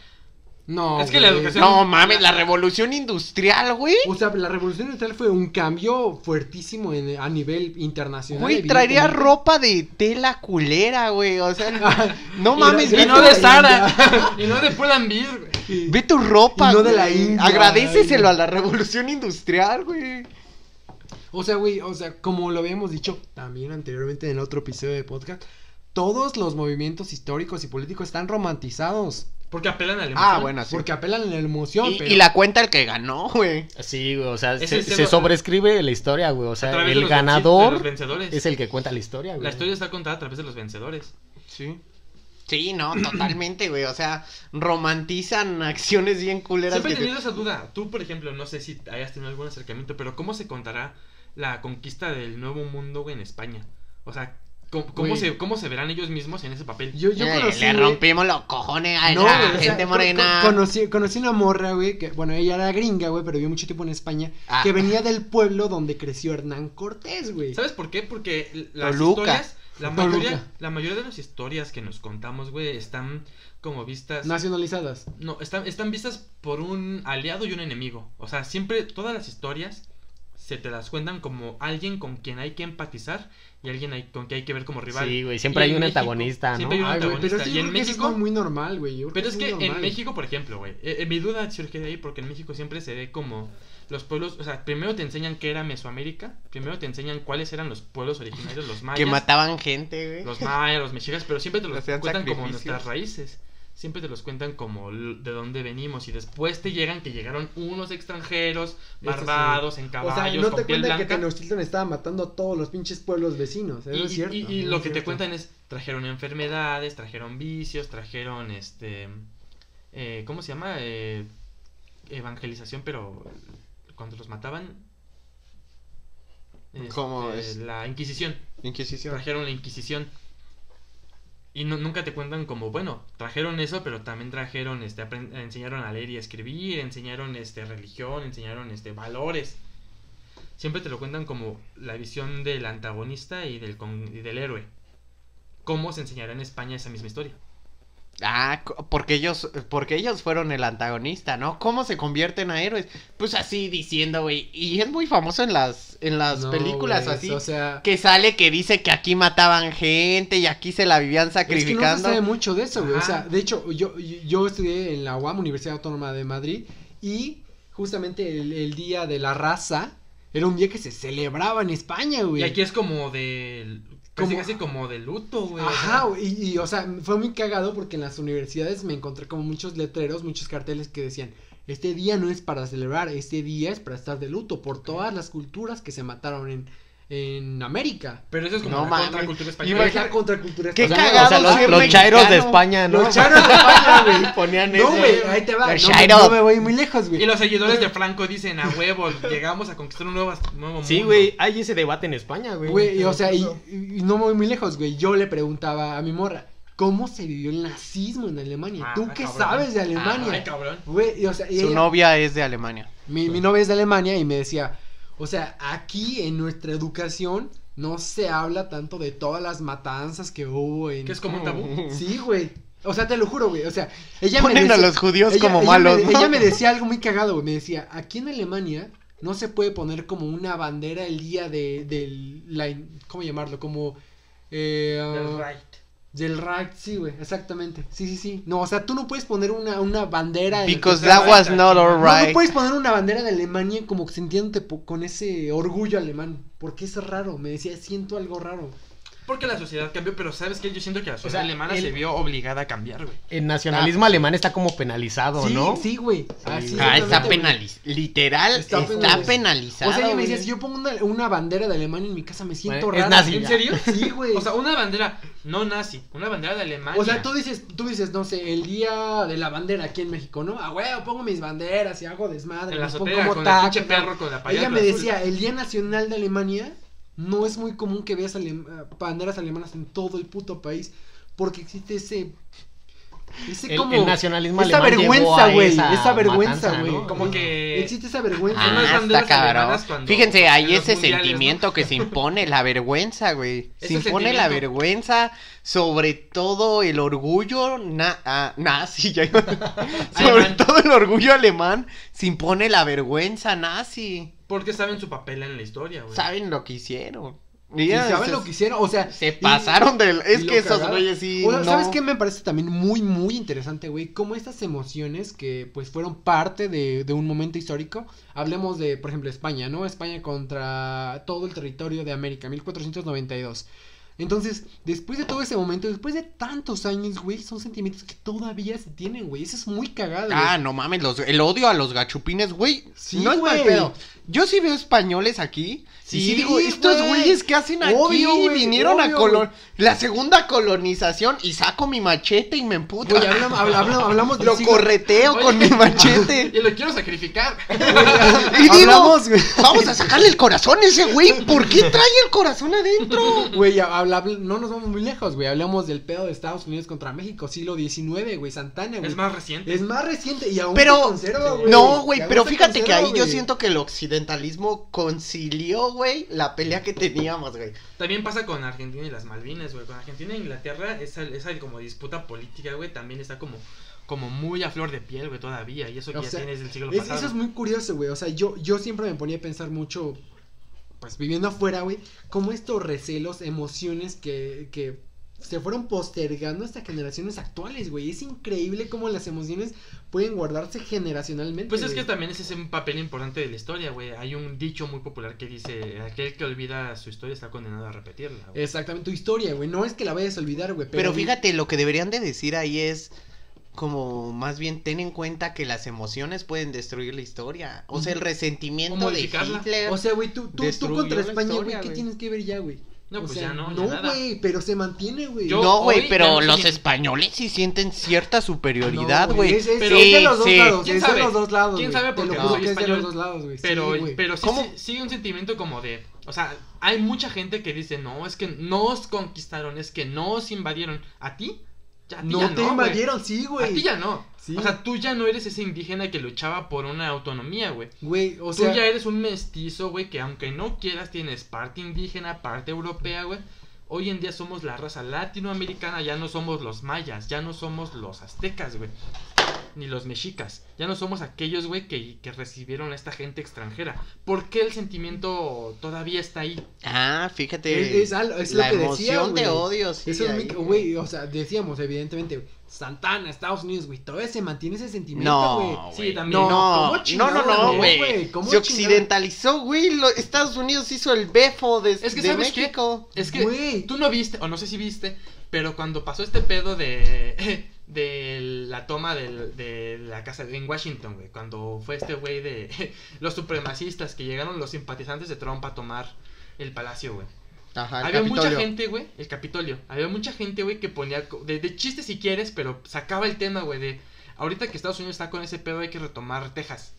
No, Es que la educación- No mames, la revolución industrial, güey. O sea, la revolución industrial fue un cambio fuertísimo en- a nivel internacional. Güey, traería ropa de tela culera, güey. O sea, no mames, Y no de Sara. y no de Pull&Bear, güey. Ve tu ropa, Y no de la. India, Agradeceselo a la revolución industrial, güey. O sea, güey, o sea, como lo habíamos dicho también anteriormente en el otro episodio de podcast, todos los movimientos históricos y políticos están romantizados. Porque apelan a la emoción. Ah, bueno, sí. Porque apelan a la emoción. Y, pero... y la cuenta el que ganó, güey. Sí, güey, o sea, se, se sobrescribe la historia, güey. O sea, el ganador los vencedores. es el que cuenta la historia, güey. La historia está contada a través de los vencedores. Sí. Sí, no, totalmente, güey. O sea, romantizan acciones bien culeras. Siempre he te- tenido esa duda. Tú, por ejemplo, no sé si hayas tenido algún acercamiento, pero ¿cómo se contará la conquista del nuevo mundo, güey, en España? O sea, ¿cómo, se, ¿cómo se verán ellos mismos en ese papel? Yo, yo Eh, conocí, le rompimos los cojones a No, la güey, o sea, gente morena. con- conocí, conocí una morra, güey, que, bueno, ella era gringa, güey, pero vivió mucho tiempo en España, Ah. que venía del pueblo donde creció Hernán Cortés, güey. ¿Sabes por qué? Porque las Toluca. historias, la Toluca. mayoría, la mayoría de las historias que nos contamos, güey, están como vistas. Nacionalizadas. No, están, están vistas por un aliado y un enemigo. O sea, siempre todas las historias se te las cuentan como alguien con quien hay que empatizar y alguien hay- con quien hay que ver como rival. Sí, güey, siempre Y hay en un México, antagonista, ¿no? siempre hay un Ay, güey, pero antagonista. es que y en que México, es muy normal, güey. pero es que en. México, por ejemplo, güey, eh, eh, mi duda surge de ahí porque en México siempre se ve como los pueblos, o sea, primero te enseñan qué era Mesoamérica, primero te enseñan cuáles eran los pueblos originarios, los mayas, Que mataban gente, güey. los mayas, los mexicas, pero siempre te los cuentan como nuestras raíces. Siempre te los cuentan como de dónde venimos y después te llegan que llegaron unos extranjeros sí. barbados en O caballos sea, no con te piel cuentan que blanca. Tenochtitlan estaba matando a todos los pinches pueblos vecinos. Eso y, es cierto. y- lo es que te cuentan es trajeron enfermedades, trajeron vicios, trajeron este eh, ¿cómo se llama? Eh, evangelización, pero cuando los mataban ¿Cómo este, es? la Inquisición. Inquisición. trajeron la Inquisición. Y no- nunca te cuentan como, bueno, trajeron eso, pero también trajeron, este, enseñaron a leer y escribir, enseñaron, este, religión, enseñaron, este, valores. Siempre te lo cuentan como la visión del antagonista y del, y del héroe. ¿Cómo se enseñará en España esa misma historia? Ah, porque ellos, porque ellos fueron el antagonista, ¿no? ¿Cómo se convierten a héroes? Pues así diciendo, güey. Y es muy famoso en las, en las No, películas güey, así. O sea, Que sale que dice que aquí mataban gente y aquí se la vivían es que no se sacrificando. sabe mucho de eso, güey. O sea, de hecho, yo, yo, yo estudié en la UAM, Universidad Autónoma de Madrid, y justamente el, el Día de la Raza era un día que se celebraba en España, güey. Y aquí es como de... Casi, Como- casi como de luto, güey. Ajá, y, y, o sea, fue muy cagado porque en las universidades me encontré como muchos letreros, muchos carteles que decían, este día no es para celebrar, este día es para estar de luto por todas las culturas que se mataron en, en América. Pero eso es como No la contracultura Y española. es la contracultura Qué española. cagado o sea, los, los chairos de. España, ¿no? Los chairos de España, güey. Ponían No, ese- güey, ahí te va. Los No, me- chairos. no me voy muy lejos, güey. Y los seguidores de Franco dicen a huevo, llegamos a conquistar un nuevo, nuevo Sí, mundo". güey, hay ese debate en España, güey. O sea, y, y no me voy muy lejos, güey. Yo le preguntaba a mi morra, ¿cómo se vivió el nazismo en Alemania? Ah, ¿Tú qué cabrón. sabes de Ay, Alemania? cabrón. Güey, y, o sea, y Su ella- novia es de Alemania. mi, mi novia es de Alemania y me decía, o sea, aquí en nuestra educación no se habla tanto de todas las matanzas que hubo en... Que es como un tabú. Sí, güey. O sea, te lo juro, güey. O sea, ella me Ponen a decía- los judíos ella- como ella malos. Me, ¿no? Ella me decía algo muy cagado, güey. Me decía, aquí en Alemania no se puede poner como una bandera el día de, del, la, ¿cómo llamarlo? Como, eh, Del right. Del right, sí, güey, exactamente. Sí, sí, sí. No, o sea, tú no puedes poner una, una bandera. Because that was not aquí. no, no alright. puedes poner una bandera de Alemania como sintiéndote con ese orgullo alemán. Porque es raro. Me decía, siento algo raro. Porque la sociedad cambió, pero ¿sabes qué? Yo siento que la sociedad sea, alemana el- se vio obligada a cambiar, güey. El nacionalismo Ah, alemán está como penalizado, sí, ¿no? sí, güey. Ah, está exactamente, güey. penalizado. Literal, Está está, penaliz- penalizado. O sea, ella me decía, si yo pongo una, una bandera de Alemania en mi casa, me siento Bueno, es raro. nazi. ¿En serio? Sí, güey. O sea, una bandera no nazi, una bandera de Alemania. O sea, tú dices, tú dices, no sé, el día de la bandera aquí en México, ¿no? Ah, güey, pongo mis banderas y hago desmadre. en la pongo con el tacos, pinche perro con la Ella me decía, el día nacional de Alemania no es muy común que veas alem- eh, banderas alemanas en todo el puto país porque existe ese ese El- como el nacionalismo esa alemán vergüenza, güey, esa esa vergüenza, güey. ¿no? Como que existe esa vergüenza. Ah, está banderas alemanas cabrón. cuando- Fíjense, en hay ese ¿no? sentimiento que se impone, la vergüenza, güey. Se impone la vergüenza sobre todo el orgullo na ah, nazi, ya iba- sobre todo el orgullo alemán, se impone la vergüenza nazi. Porque saben su papel en la historia, güey. Saben lo que hicieron. Y ya ¿Saben se- lo que hicieron? O sea, Se y- pasaron del... Es que esos güeyes sí... O sea, ¿Sabes qué me parece también muy, muy interesante, güey? Como estas emociones que, pues, fueron parte de, de un momento histórico. Hablemos de, por ejemplo, España, ¿no? España contra todo el territorio de América, 1492. Entonces, después de todo ese momento, después de tantos años, güey, son sentimientos que todavía se tienen, güey. Eso es muy cagado. Ah, güey. no mames, los, el odio a los gachupines, güey. Sí, no es mal güey. pedo. Yo sí veo españoles aquí. Sí, Sí, y digo, estos güey. güeyes que hacen aquí Obvio, güey, vinieron a colon la segunda colonización y saco mi machete y me emputo. Güey, hablamos, habla- habla- hablamos del Lo siglo- correteo Oye, con mi machete. Y lo quiero sacrificar. y digo, Hablamos, güey. vamos a sacarle el corazón a ese güey. ¿Por qué trae el corazón adentro? Güey, habla- habla- no nos vamos muy lejos, güey. Hablamos del pedo de Estados Unidos contra México, siglo XIX, güey, Santana, güey. Es más reciente. Es más reciente y aún Pero- se conserva, güey. No, güey, pero fíjate que ahí yo siento que el occidentalismo concilió, güey, la pelea que teníamos, güey. También pasa con Argentina y las Malvinas, güey. Con Argentina e Inglaterra, esa, esa como disputa política, güey, también está como, como muy a flor de piel, güey, todavía. Y eso que O ya sea, tienes del siglo Es- pasado. eso es muy curioso, güey. O sea, yo, yo siempre me ponía a pensar mucho, pues viviendo afuera, güey, cómo estos recelos, emociones que, que se fueron postergando hasta generaciones actuales, güey. Es increíble cómo las emociones pueden guardarse generacionalmente. Pues es güey. que también ese es un papel importante de la historia, güey. Hay un dicho muy popular que dice, aquel que olvida su historia está condenado a repetirla. güey. Exactamente, tu historia, güey. No es que la vayas a olvidar, güey. Pero fíjate, lo que deberían de decir ahí es como más bien ten en cuenta que las emociones pueden destruir la historia. O sea, el resentimiento de. Hitler. O sea, güey, tú, tú, tú contra España, güey, ¿qué güey. tienes que ver ya, güey? No, O pues sea, ya no, ya No, güey, pero se mantiene, güey. No, güey, pero no los españoles sí sienten cierta superioridad, No, güey. Es, es- Pero- es de los dos Sí, lados, ¿quién es de sabe? los dos lados. ¿Quién sabe? Juro soy que es de los dos lados, güey. Pero, sí, pero sí, ¿Cómo? sí- sigue un sentimiento como de, o sea, hay mucha gente que dice, no, es que nos conquistaron, es que nos invadieron. ¿A ti? Ya, no ya te invadieron, sí, güey. A ti ya no. Sí. O sea, tú ya no eres ese indígena que luchaba por una autonomía, güey. Güey, o tú sea, ya eres un mestizo, güey, que aunque no quieras tienes parte indígena, parte europea, güey. Hoy en día somos la raza latinoamericana, ya no somos los mayas, ya no somos los aztecas, güey. Ni los mexicas. Ya no somos aquellos, güey, que, que recibieron a esta gente extranjera. ¿Por qué el sentimiento todavía está ahí? Ah, fíjate. es, es, al- es la lo que decía, emoción de güey. odio, sí. Eso es ahí, muy- güey, o sea, decíamos, evidentemente, Santana, Estados Unidos, güey, todavía se mantiene ese sentimiento, güey. No, Sí, también. No, ¿cómo no, no, no, no, güey. ¿Cómo Se occidentalizó, güey. Estados Unidos hizo el befo de, Es que, de ¿sabes qué? México. Es que tú no viste, o no sé si viste, pero cuando pasó este pedo de, de la toma del- de la casa en Washington, güey, cuando fue este güey de los supremacistas que llegaron los simpatizantes de Trump a tomar el palacio, güey. Ajá, el Había mucha gente, güey, el Capitolio. Había mucha gente, güey, que ponía de, de chiste si quieres, pero sacaba el tema, güey, de ahorita que Estados Unidos está con ese pedo hay que retomar Texas.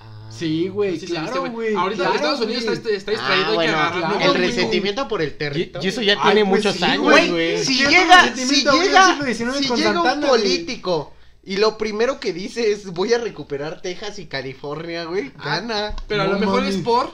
Ah. Sí, güey, claro, güey. Ahorita claro, Estados Unidos güey. está, está Ah, distraído, hay bueno, que claro, el resentimiento por el territorio. y eso ya Ay, tiene pues muchos sí, años, Güey, si ¿Qué llega, si llega, si llega un político y lo primero que dice es voy a recuperar Texas y California, güey, Ah, gana. Pero a No lo mejor es por.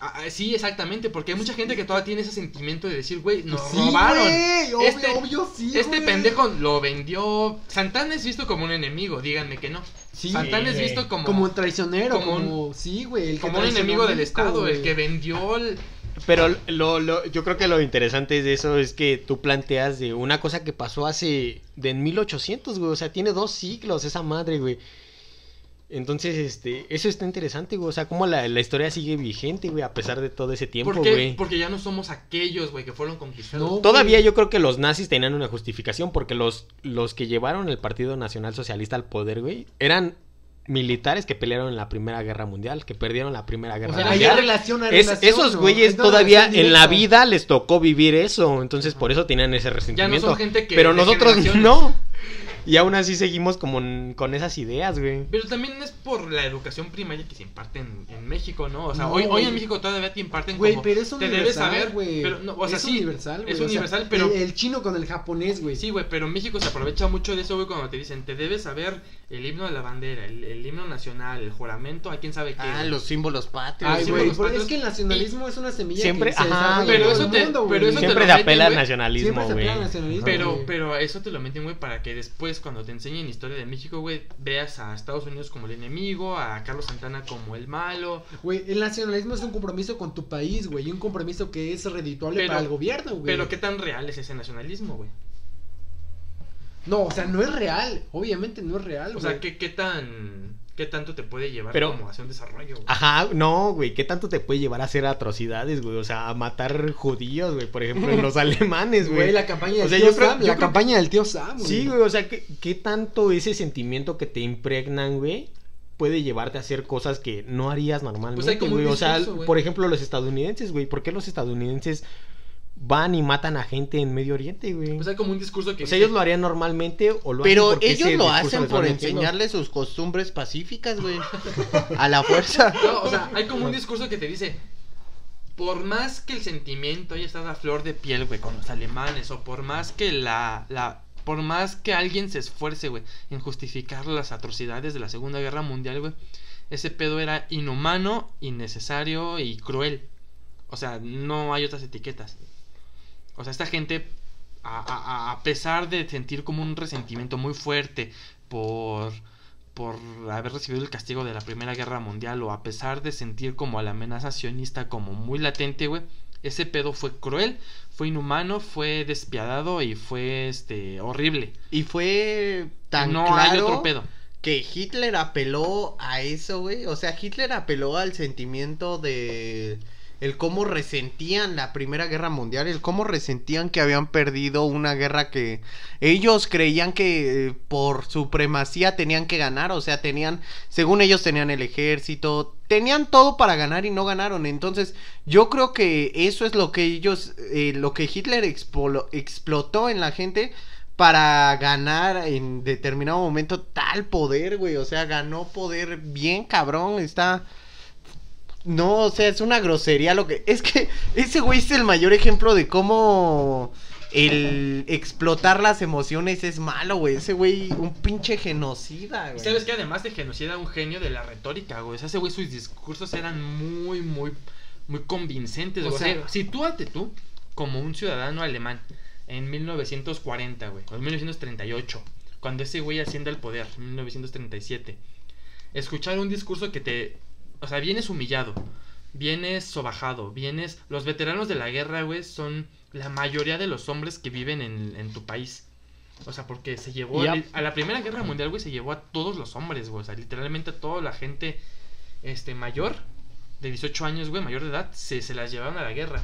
Ah, ah, sí, exactamente, porque hay mucha gente que todavía tiene ese sentimiento de decir, güey, nos Sí, robaron. güey, obvio, este obvio, sí, este pendejo lo vendió. Santana es visto como un enemigo, díganme que no. Sí, Santana es visto como, como un traicionero, como como, un- sí, güey, como un enemigo del Estado, el que vendió el. Pero lo, lo, yo creo que lo interesante de eso es que tú planteas de una cosa que pasó hace de en 1800, güey, o sea, tiene dos siglos esa madre, güey. Entonces, este, eso está interesante, güey, o sea, cómo la, la historia sigue vigente, güey, a pesar de todo ese tiempo, ¿Por qué? güey. Porque ya no somos aquellos, güey, que fueron conquistados. No, Todavía güey. yo creo que los nazis tenían una justificación porque los, los que llevaron el Partido Nacional Socialista al poder, güey, eran militares que pelearon en la Primera Guerra Mundial, que perdieron la Primera Guerra O sea, hay Mundial. relación, hay Es- relación, esos ¿no? güeyes todavía en la vida les tocó vivir eso, entonces por eso tenían ese Ya no resentimiento. son gente que. pero nosotros generaciones. no. Y aún así seguimos como en- con esas ideas, güey. Pero también es por la educación primaria que se imparte en, en México, ¿no? O sea, No, hoy, hoy en México todavía te imparten Güey, como... pero es te universal, debes saber, güey. pero no, o sea, es sí, universal, güey. es o sea, universal, pero... El, el chino con el japonés, güey. Sí, güey, pero México se aprovecha mucho de eso, güey, cuando te dicen, te debes saber el himno de la bandera, el, el himno nacional, el juramento, a quién sabe qué. Ah, güey. los símbolos patrios. Ay, güey, es que el nacionalismo es una semilla Siempre- que se ajá, pero eso te- el mundo, pero güey. eso te Siempre lo meten, apela al güey. nacionalismo, Siempre se güey. apela al nacionalismo. Pero, güey. pero eso te lo meten, güey, para que después, cuando te enseñen historia de México, güey, veas a Estados Unidos como el enemigo, a Carlos Santana como el malo. Güey, el nacionalismo es un compromiso con tu país, güey, y un compromiso que es redituable Pero- para el gobierno, güey. Pero qué tan real es ese nacionalismo, güey. No, o sea, no es real, obviamente no es real, O güey. sea, qué, qué tan... ¿qué tanto te puede llevar Pero- como hacia un desarrollo? güey? Ajá, no, güey, ¿qué tanto te puede llevar a hacer atrocidades, güey? O sea, a matar judíos, güey, por ejemplo, en los alemanes, Güey, güey. la campaña del O sea, tío creo- Sam, la campaña del tío Sam, güey. Sí, güey, o sea, ¿qué, qué tanto ese sentimiento que te impregnan, güey, puede llevarte a hacer cosas que no harías normalmente, Pues hay como un güey? O sea, güey. por ejemplo, los estadounidenses, güey, ¿por qué los estadounidenses van y matan a gente en Medio Oriente, güey? Pues hay como un discurso que o sea, dice- ellos lo harían normalmente o lo Pero ellos lo hacen por enseñarles sus costumbres pacíficas, güey. A la fuerza. No, o sea, hay como un discurso que te dice, por más que el sentimiento haya estado a flor de piel, güey, con los alemanes, o por más que la, la, por más que alguien se esfuerce, güey, en justificar las atrocidades de la Segunda Guerra Mundial, güey, ese pedo era inhumano, innecesario y cruel. O sea, no hay otras etiquetas. O sea, esta gente, a, a- a pesar de sentir como un resentimiento muy fuerte por, por haber recibido el castigo de la Primera Guerra Mundial, o a pesar de sentir como a la amenaza sionista como muy latente, güey, ese pedo fue cruel, fue inhumano, fue despiadado y fue este horrible. Y fue tan no claro hay otro pedo. que Hitler apeló a eso, güey. O sea, Hitler apeló al sentimiento de el cómo resentían la Primera Guerra Mundial, el cómo resentían que habían perdido una guerra que ellos creían que eh, por supremacía tenían que ganar, o sea, tenían, según ellos tenían el ejército, tenían todo para ganar y no ganaron. Entonces, yo creo que eso es lo que ellos, eh, lo que Hitler explotó en la gente para ganar en determinado momento tal poder, güey. O sea, ganó poder bien cabrón. Está. No, o sea, es una grosería lo que. Es que ese güey es el mayor ejemplo de cómo el explotar las emociones es malo, güey. Ese güey, un pinche genocida, güey. ¿Sabes que Además de genocida, un genio de la retórica, güey. O sea, ese güey, sus discursos eran muy, muy, muy convincentes, O güey. O sea- sea, sitúate tú como un ciudadano alemán en 1940, güey. O en 1938. Cuando ese güey asciende al poder, en 1937. Escuchar un discurso que te. O sea, vienes humillado. Vienes sobajado. Vienes. Los veteranos de la guerra, güey, son la mayoría de los hombres que viven en, en tu país. O sea, porque se llevó. A la Primera Guerra Mundial, güey, se llevó a todos los hombres, güey. O sea, literalmente a toda la gente este, mayor, de 18 años, güey, mayor de edad, se, se las llevaron a la guerra.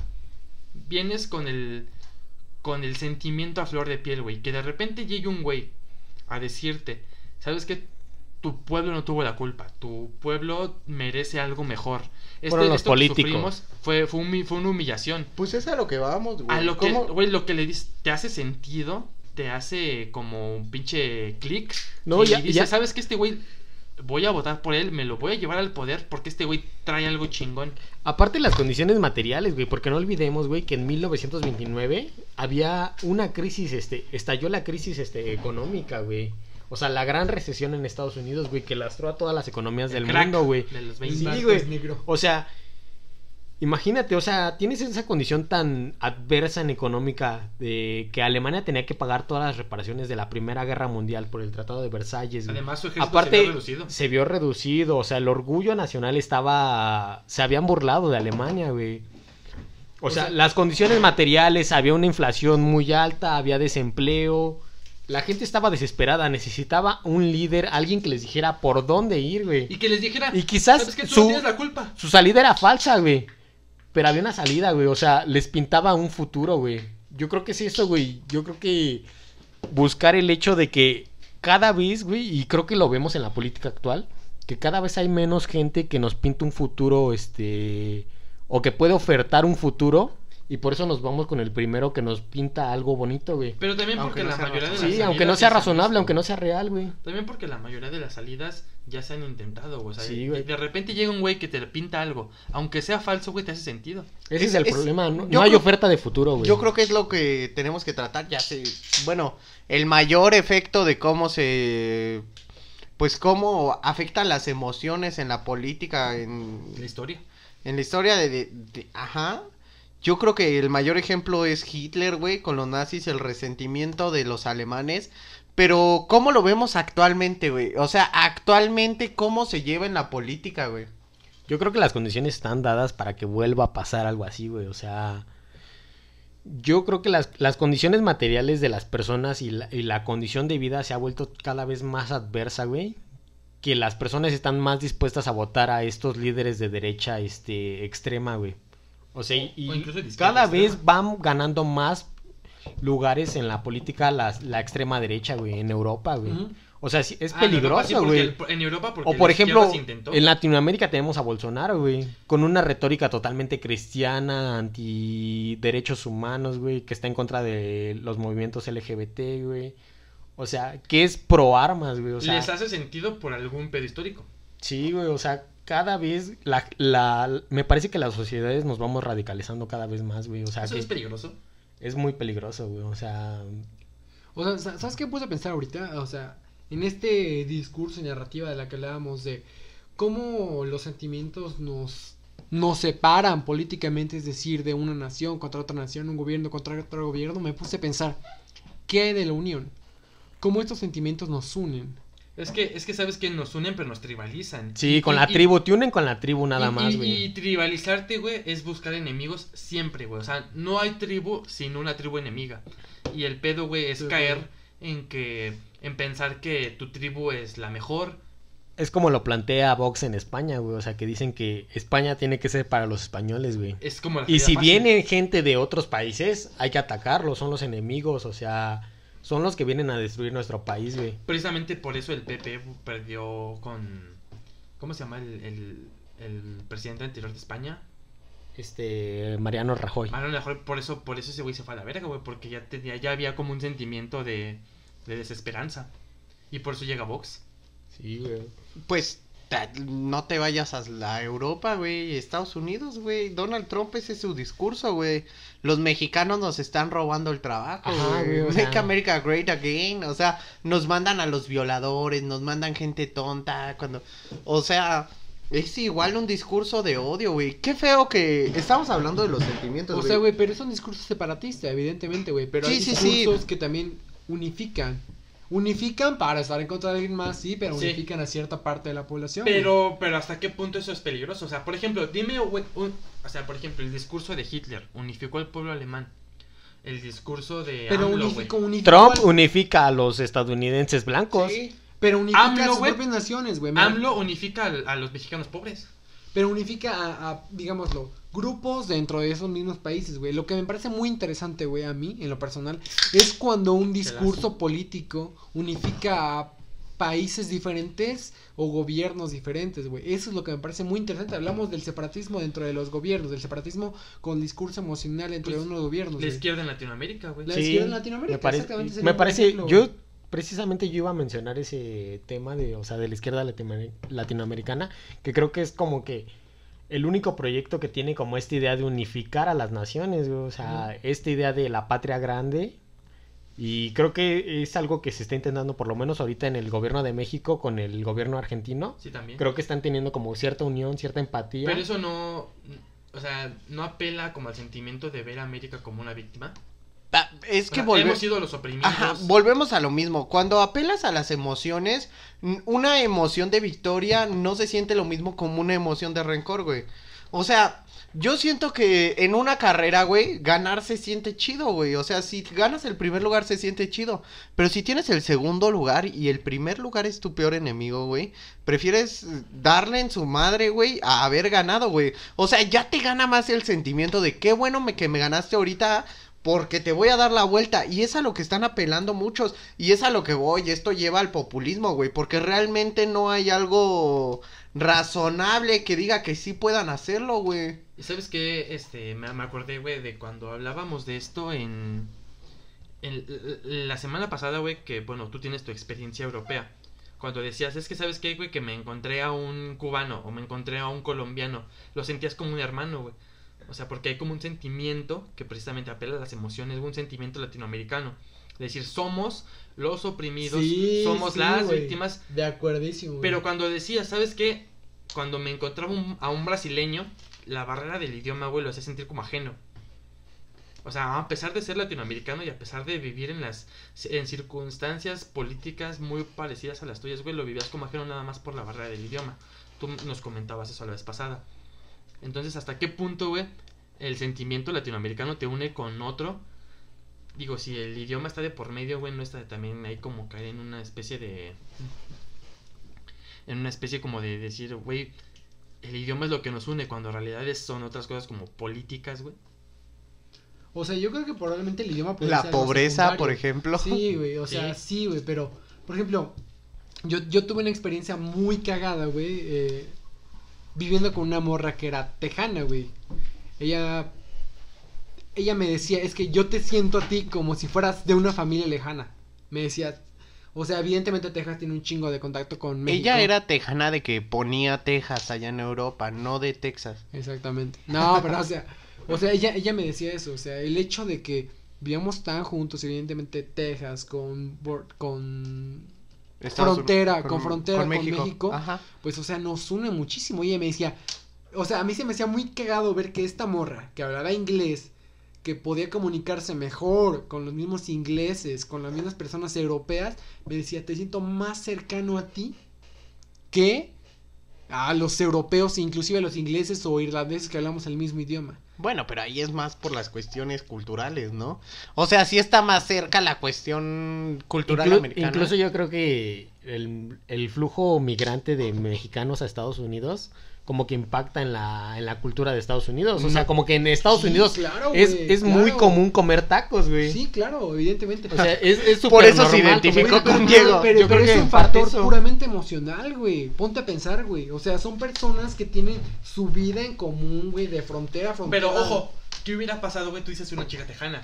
Vienes con el. Con el sentimiento a flor de piel, güey. Que de repente llegue un güey a decirte, ¿sabes qué? Tu pueblo no tuvo la culpa. Tu pueblo merece algo mejor. Este, Fueron los esto que políticos. sufrimos fue, fue, humi- fue una humillación. Pues es a lo que vamos, güey. A lo que, güey, lo que le dices, te hace sentido, te hace como un pinche clic. No, y ya- dices, ya- ¿sabes que Este güey, voy a votar por él, me lo voy a llevar al poder porque este güey trae algo chingón. Aparte las condiciones materiales, güey, porque no olvidemos, güey, que en 1929 había una crisis, este, estalló la crisis, este, económica, güey. O sea, la gran recesión en Estados Unidos, güey, que lastró a todas las economías El del crack mundo, güey. de los El 20. Sí, güey. negro. O sea, imagínate, o sea, tienes esa condición tan adversa en económica de que Alemania tenía que pagar todas las reparaciones de la Primera Guerra Mundial por el Tratado de Versalles. güey. Además, su ejército Aparte, se vio reducido. se vio reducido, o sea, el orgullo nacional estaba, se habían burlado de Alemania, güey. O, O sea, sea- las condiciones materiales, había una inflación muy alta, había desempleo. La gente estaba desesperada, necesitaba un líder, alguien que les dijera por dónde ir, güey. Y que les dijera, Y quizás ¿sabes que tú su- no la culpa? Su salida era falsa, güey. Pero había una salida, güey. O sea, les pintaba un futuro, güey. Yo creo que es eso, güey. Yo creo que buscar el hecho de que cada vez, güey, y creo que lo vemos en la política actual, que cada vez hay menos gente que nos pinta un futuro, este, o que puede ofertar un futuro, y por eso nos vamos con el primero que nos pinta algo bonito, güey. Pero también porque no la mayoría de las Sí, salidas aunque no sea razonable, aunque no sea real, güey. También porque la mayoría de las salidas ya se han intentado, güey. O sea, Sí, güey. de repente llega un güey que te pinta algo. Aunque sea falso, güey, te hace sentido. Ese es, Es- el es- problema. No, no hay creo- oferta de futuro, güey. Yo creo que es lo que tenemos que tratar, ya sé, bueno, el mayor efecto de cómo se, pues cómo afectan las emociones en la política, en, La historia. en la historia de, de- de- ajá, yo creo que el mayor ejemplo es Hitler, güey, con los nazis, el resentimiento de los alemanes, pero ¿cómo lo vemos actualmente, güey? O sea, actualmente, ¿cómo se lleva en la política, güey? Yo creo que las condiciones están dadas para que vuelva a pasar algo así, güey. O sea, yo creo que las, las condiciones materiales de las personas y la, condición de vida se ha vuelto cada vez más adversa, güey. que las personas están más dispuestas a votar a estos líderes de derecha este, extrema, güey. O sea, y O cada vez van ganando más lugares en la política la, la extrema derecha, güey, en Europa, güey. O sea, es Ah, en peligroso, porque güey. el- En Europa, porque O por ejemplo, en Latinoamérica tenemos a Bolsonaro, güey, con una retórica totalmente cristiana, anti derechos humanos, güey, que está en contra de los movimientos LGBT, güey. O sea, que es pro armas, güey, o sea, Les hace sentido por algún pedo histórico. sí, güey, o sea, cada vez la, la me parece que las sociedades nos vamos radicalizando cada vez más, güey, o sea, Eso que es peligroso. es muy peligroso, güey, o sea, O sea, sa- ¿sabes qué puse a pensar ahorita? O sea, en este discurso y narrativa de la que hablábamos de cómo los sentimientos nos, nos separan políticamente, es decir, de una nación contra otra nación, un gobierno contra otro gobierno, me puse a pensar, ¿qué hay de la unión? ¿Cómo estos sentimientos nos unen? Es que, es que sabes que nos unen, pero nos tribalizan. sí, con Y- la y- tribu, te unen con la tribu nada y- más, y- güey. Y tribalizarte, güey, es buscar enemigos siempre, güey. O sea, no hay tribu sin una tribu enemiga. Y el pedo, güey, es Sí, caer en que. en pensar que tu tribu es la mejor. Es como lo plantea Vox en España, güey. O sea, que dicen que España tiene que ser para los españoles, güey. Es como la Y si fácil. viene gente de otros países, hay que atacarlos. Son los enemigos, o sea, son los que vienen a destruir nuestro país, güey. Precisamente por eso el PP perdió con. ¿Cómo se llama el, el, el presidente anterior de España? Este, Mariano Rajoy. Lo mejor por eso, por eso ese güey se fue a la verga, güey. Porque ya, tenía, ya había como un sentimiento de, de desesperanza. Y por eso llega Vox. Sí, güey. Pues no te vayas a la Europa, güey, Estados Unidos, güey. Donald Trump ese es su discurso, güey. Los mexicanos nos están robando el trabajo, güey. Make. America Great Again, o sea, nos mandan a los violadores, nos mandan gente tonta cuando o sea, es igual un discurso de odio, güey. Qué feo que estamos hablando de los sentimientos, O sea, güey, pero es un discurso separatista, evidentemente, güey. Pero Sí, hay sí, sí. discursos que también unifican. Unifican para estar en contra de alguien más, sí, pero Sí. unifican a cierta parte de la población. güey. Pero, pero hasta qué punto eso es peligroso. O sea, por ejemplo, dime, un- o sea, por ejemplo, el discurso de Hitler unificó al pueblo alemán. El discurso de Pero AMLO, Trump al- unifica a los estadounidenses blancos. Sí. Pero unifica AMLO, a sus propias naciones, güey. AMLO unifica al- a, los mexicanos pobres. Pero unifica a, a, digámoslo, grupos dentro de esos mismos países, güey. Lo que me parece muy interesante, güey, a mí, en lo personal, es cuando un discurso político unifica a países diferentes o gobiernos diferentes, güey. Eso es lo que me parece muy interesante. Hablamos del separatismo dentro de los gobiernos, del separatismo con discurso emocional entre Pues, unos gobiernos. La izquierda en Latinoamérica, güey. La Sí, izquierda en Latinoamérica, me parece, exactamente, me parece ejemplo, yo güey. Precisamente yo iba a mencionar ese tema de, o sea, de la izquierda latinoamer- latinoamericana, que creo que es como que el único proyecto que tiene como esta idea de unificar a las naciones, o sea, esta idea de la patria grande y creo que es algo que se está intentando por lo menos ahorita en el gobierno de México con el gobierno argentino. Sí, también. Creo que están teniendo como cierta unión, cierta empatía. Pero eso no, o sea, no apela como al sentimiento de ver a América como una víctima. Es que volve- hemos sido los oprimidos. Ajá, volvemos a lo mismo. Cuando apelas a las emociones, una emoción de victoria no se siente lo mismo como una emoción de rencor, güey. O sea, yo siento que en una carrera, güey, ganar se siente chido, güey. O sea, si ganas el primer lugar se siente chido. Pero si tienes el segundo lugar y el primer lugar es tu peor enemigo, güey, prefieres darle en su madre, güey, a haber ganado, güey. O sea, ya te gana más el sentimiento de qué bueno me, que me ganaste ahorita porque te voy a dar la vuelta. Y es a lo que están apelando muchos. Y es a lo que voy. Esto lleva al populismo, güey. Porque realmente no hay algo razonable que diga que sí puedan hacerlo, güey. ¿Y sabes qué? Este, me, acordé, güey, de cuando hablábamos de esto en, en la semana pasada, güey, que, bueno, tú tienes tu experiencia europea. Cuando decías, es que, ¿sabes qué, güey? Que me encontré a un cubano o me encontré a un colombiano. Lo sentías como un hermano, güey. O sea, porque hay como un sentimiento que precisamente apela a las emociones, un sentimiento latinoamericano. Es decir, somos los oprimidos, Sí, somos sí, las víctimas De acuerdísimo. güey. pero cuando decía, ¿sabes qué? Cuando me encontraba un- a un brasileño, la barrera del idioma, güey, lo hacía sentir como ajeno. O sea, a pesar de ser latinoamericano y a pesar de vivir en las en circunstancias políticas muy parecidas a las tuyas, güey, lo vivías como ajeno nada más por la barrera del idioma. Tú nos comentabas eso la vez pasada. Entonces, ¿hasta qué punto, güey, el sentimiento latinoamericano te une con otro? Digo, si el idioma está de por medio, güey, no está de también ahí como caer en una especie de en una especie como de decir, güey, el idioma es lo que nos une, cuando en realidad son otras cosas como políticas, güey. O sea, yo creo que probablemente el idioma puede La ser pobreza, por ejemplo. Sí, güey, o sea, sí, güey, pero, por ejemplo, yo, yo tuve una experiencia muy cagada, güey, eh, viviendo con una morra que era tejana, güey. Ella, ella me decía, es que yo te siento a ti como si fueras de una familia lejana. Me decía, o sea, evidentemente Texas tiene un chingo de contacto con México. Ella era tejana de que ponía Texas allá en Europa, no de Texas. Exactamente. No, pero o sea, o sea, ella, ella me decía eso, o sea, el hecho de que vivamos tan juntos, evidentemente Texas con con Estados Frontera, con frontera con México. Ajá. pues o sea, nos une muchísimo. Y ella me decía, o sea, a mí se me hacía muy cagado ver que esta morra que hablaba inglés, que podía comunicarse mejor con los mismos ingleses, con las mismas personas europeas, me decía, te siento más cercano a ti que a los europeos, inclusive a los ingleses o irlandeses que hablamos el mismo idioma. Bueno, pero ahí es más por las cuestiones culturales, ¿no? O sea, sí está más cerca la cuestión cultural Inclu- americana. Incluso yo creo que el, el flujo migrante de mexicanos a Estados Unidos como que impacta en la, en la cultura de Estados Unidos. O sea, como que en Estados Sí, Unidos claro, es, es muy común comer tacos, güey. Sí, claro, evidentemente. O sea, es, es Por eso se identificó con Diego. Pero, Yo pero creo es que un factor eso. puramente emocional, güey. Ponte a pensar, güey. O sea, son personas que tienen su vida en común, güey, de frontera a frontera. Pero ojo, ¿qué hubiera pasado, güey? Tú dices una chica tejana.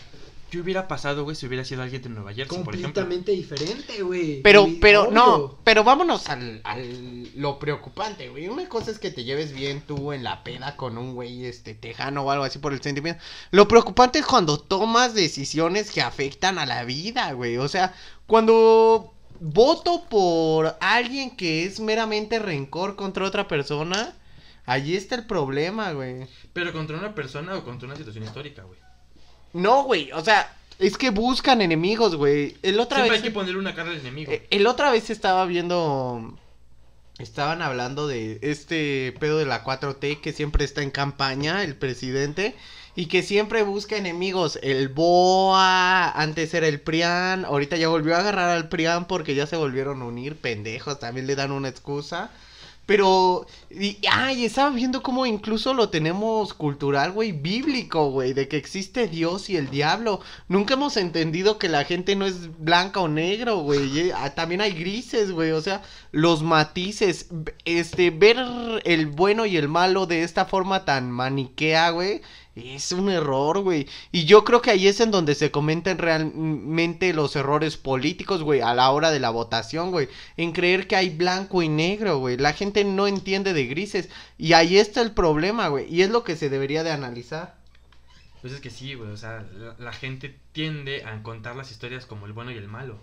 ¿Qué hubiera pasado, güey, si hubiera sido alguien de Nueva Jersey, por ejemplo? completamente diferente, güey. Pero, pero, obvio. no, pero vámonos al, al lo preocupante, güey. Una cosa es que te lleves bien tú en la peda con un güey, este, tejano o algo así por el sentimiento. Lo preocupante es cuando tomas decisiones que afectan a la vida, güey. O sea, cuando voto por alguien que es meramente rencor contra otra persona, allí está el problema, güey. Pero contra una persona o contra una situación histórica, güey. No, güey, o sea, es que buscan enemigos, güey. El otra Siempre vez... hay que ponerle una cara al enemigo. Eh, El otra vez estaba viendo. Estaban hablando de este pedo de la 4T que siempre está en campaña, el presidente. Y que siempre busca enemigos. El BOA, antes era el PRIAN. Ahorita ya volvió a agarrar al PRIAN porque ya se volvieron a unir. Pendejos, también le dan una excusa. Pero, ay, estaba viendo cómo incluso lo tenemos cultural, güey, bíblico, güey, de que existe Dios y el diablo. Nunca hemos entendido que la gente no es blanca o negro, güey. ah, También hay grises, güey, o sea, los matices. Este, ver el bueno y el malo de esta forma tan maniquea, güey, es un error, güey. Y yo creo que ahí es en donde se cometen realmente los errores políticos, güey, a la hora de la votación, güey. En creer que hay blanco y negro, güey. La gente no entiende de grises. Y ahí está el problema, güey. Y es lo que se debería de analizar. Pues es que sí, güey, o sea, la, gente tiende a contar las historias como el bueno y el malo.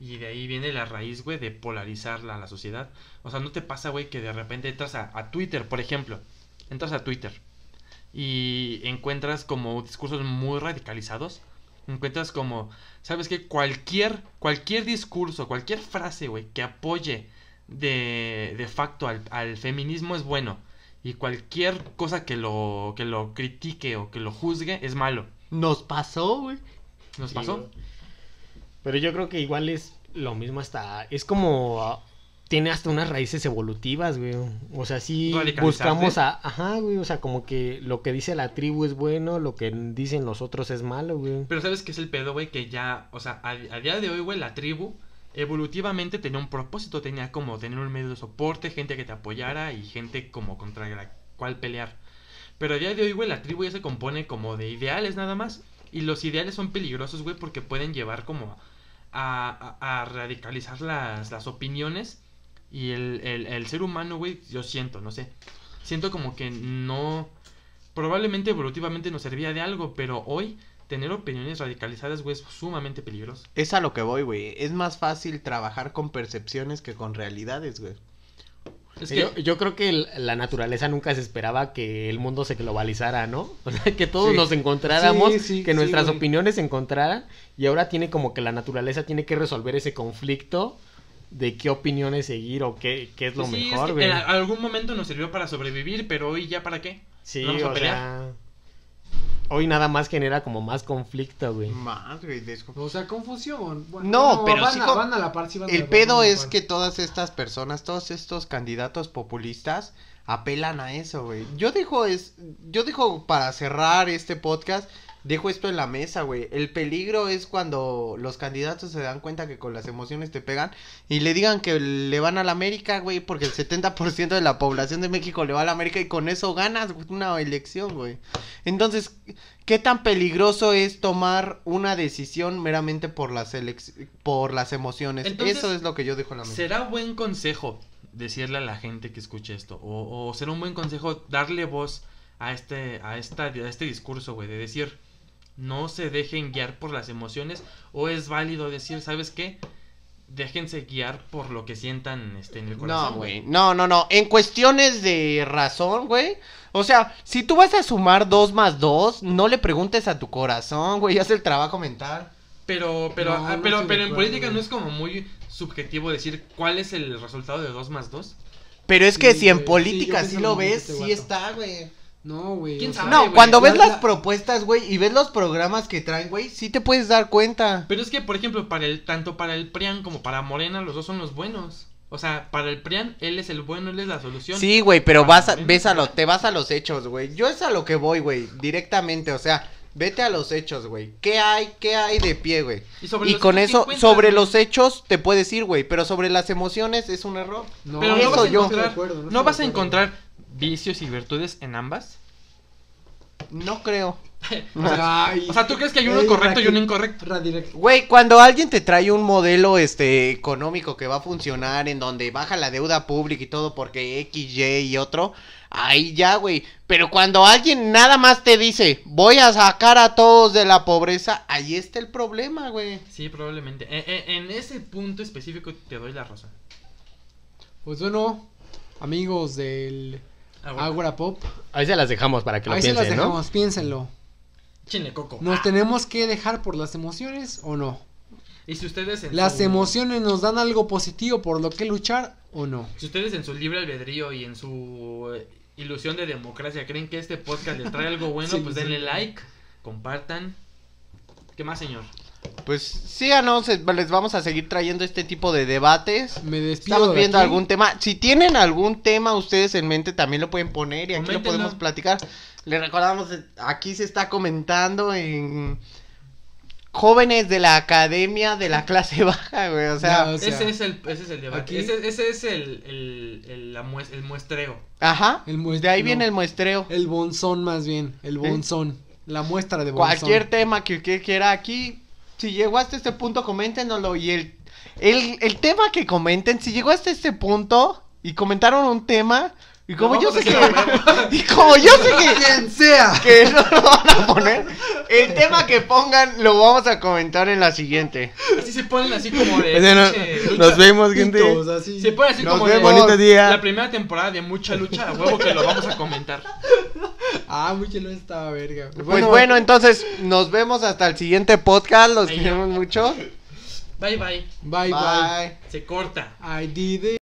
Y de ahí viene la raíz, güey, de polarizar la, la sociedad. O sea, ¿no te pasa, güey, que de repente entras a, a Twitter, por ejemplo? Entras a Twitter y encuentras como discursos muy radicalizados. Encuentras como, ¿sabes qué? Cualquier, cualquier discurso, cualquier frase, güey, que apoye de, de facto al, al feminismo es bueno. Y cualquier cosa que lo, que lo critique o que lo juzgue es malo. Nos pasó, güey. ¿Nos Sí, pasó? Pero yo creo que igual es lo mismo hasta... Es como... Tiene hasta unas raíces evolutivas, güey. O sea, sí buscamos a... Ajá, güey. O sea, como que lo que dice la tribu es bueno, lo que dicen los otros es malo, güey. Pero ¿sabes qué es el pedo, güey? Que ya, o sea, a, a día de hoy, güey, la tribu evolutivamente tenía un propósito, tenía como tener un medio de soporte, gente que te apoyara y gente como contra la cual pelear. Pero a día de hoy, güey, la tribu ya se compone como de ideales nada más. Y los ideales son peligrosos, güey, porque pueden llevar como a, a- a radicalizar las, las opiniones. Y el, el, el ser humano, güey, yo siento, no sé. Siento como que no... Probablemente evolutivamente nos servía de algo, pero hoy tener opiniones radicalizadas, güey, es sumamente peligroso. Es a lo que voy, güey. Es más fácil trabajar con percepciones que con realidades, güey. Es que... Yo, yo creo que el- la naturaleza nunca se esperaba que el mundo se globalizara, ¿no? O sea, que todos Sí. nos encontráramos, Sí, sí, que sí, nuestras opiniones se encontraran y ahora tiene como que la naturaleza tiene que resolver ese conflicto de qué opiniones seguir o qué, qué es lo sí, es mejor, que güey. en algún momento nos sirvió para sobrevivir, pero hoy ya para qué. Sí, ¿Vamos a o pelear? sea, hoy nada más genera como más conflicto, güey. Más, güey, O sea, confusión. Bueno, No, pero van sí a, van a la par, sí van a la El par, pedo a la es par. que todas estas personas, todos estos candidatos populistas apelan a eso, güey. Yo dejo es, yo dejo para cerrar este podcast, dejo esto en la mesa, güey. El peligro es cuando los candidatos se dan cuenta que con las emociones te pegan y le digan que le van a la América, güey, porque el 70% de la población de México le va a la América y con eso ganas una elección, güey. Entonces, ¿qué tan peligroso es tomar una decisión meramente por las por las emociones? Entonces, eso es lo que yo dejo en la mesa. ¿Será buen consejo decirle a la gente que escuche esto? O, o será un buen consejo darle voz a este, a esta, a este discurso, güey, de decir, no se dejen guiar por las emociones, o es válido decir, ¿sabes qué? Déjense guiar por lo que sientan este, en el corazón. No, güey. No, no, no. En cuestiones de razón, güey. O sea, si tú vas a sumar dos más dos, no le preguntes a tu corazón, güey. Haz el trabajo mental. Pero, pero, No, ah, no pero, pero en política no es como muy subjetivo decir cuál es el resultado de 2 más 2. Pero es que Sí, si en política Sí, sí, yo lo ves, este sí está, güey. No, güey. ¿Quién o sea, sabe, No, cuando La- ves las la- propuestas, güey, y ves los programas que traen, güey, sí te puedes dar cuenta. Pero es que, por ejemplo, para el, tanto para el PRIAN como para Morena, los dos son los buenos. O sea, para el PRIAN, él es el bueno, él es la solución. Sí, güey, pero Para vas a, ves a lo, te vas a los hechos, güey. Yo es a lo que voy, güey, directamente, o sea, vete a los hechos, güey. ¿Qué hay, qué hay de pie, güey? Y, sobre Y los con hechos, eso, ¿quién cuenta, sobre los hechos te puedes ir, güey, pero sobre las emociones es un error. No, Pero eso no vas a yo- encontrar, acuerdo, no de vas a acuerdo. encontrar vicios y virtudes en ambas. No creo. Ay, O sea, ¿tú crees que hay uno correcto y uno incorrecto? Güey, cuando alguien te trae un modelo este económico que va a funcionar en donde baja la deuda pública y todo porque X, Y y otro, ahí ya, güey. Pero cuando alguien nada más te dice, "Voy a sacar a todos de la pobreza", ahí está el problema, güey. Sí, probablemente. E- e- En, ese punto específico te doy la razón. Pues bueno, amigos del. Agora Pop, Ahí se las dejamos para que lo ahí se las piensen, ¿no? dejamos, piénsenlo. Échenle coco. ¿Nos Ah, tenemos que dejar por las emociones o no? Y si ustedes en ¿Las su- emociones nos dan algo positivo por lo que luchar o no? Si ustedes en su libre albedrío y en su eh, ilusión de democracia creen que este podcast les trae algo bueno, Sí, pues sí. denle like, compartan. ¿Qué más, señor? Pues síganos, eh, les vamos a seguir trayendo este tipo de debates. Me despido Estamos de viendo aquí. algún tema. Si tienen algún tema ustedes en mente, también lo pueden poner y aquí lo podemos platicar. Les recordamos, aquí se está comentando en jóvenes de la academia de la clase baja, güey. O sea, Ya, o sea, ese, es el, ese es el debate. aquí- Ese, ese es el, el, el, la mues- el muestreo. ajá. El muest- de ahí no. viene el muestreo. El bonzón más bien, el ¿Eh? bonzón. La muestra de bonzón. Cualquier tema que usted quiera aquí, si llegó hasta este punto, coméntenoslo. Y el, el, el tema que comenten, si llegó hasta este punto y comentaron un tema, y como yo sé que. y como yo sé que. Quien sea. que no lo van a poner, el tema que pongan lo vamos a comentar en la siguiente. Así se ponen así como de. No- lucha. nos vemos, gente. Pitos, así. Se ponen así Nos como vemos. de. Bonito día. La primera temporada de mucha lucha, a huevo que lo vamos a comentar. Ah, muy chulo esta verga. Pues bueno, entonces nos vemos hasta el siguiente podcast. Los queremos mucho. Bye bye. Bye, bye. Bye. Se corta. I did it.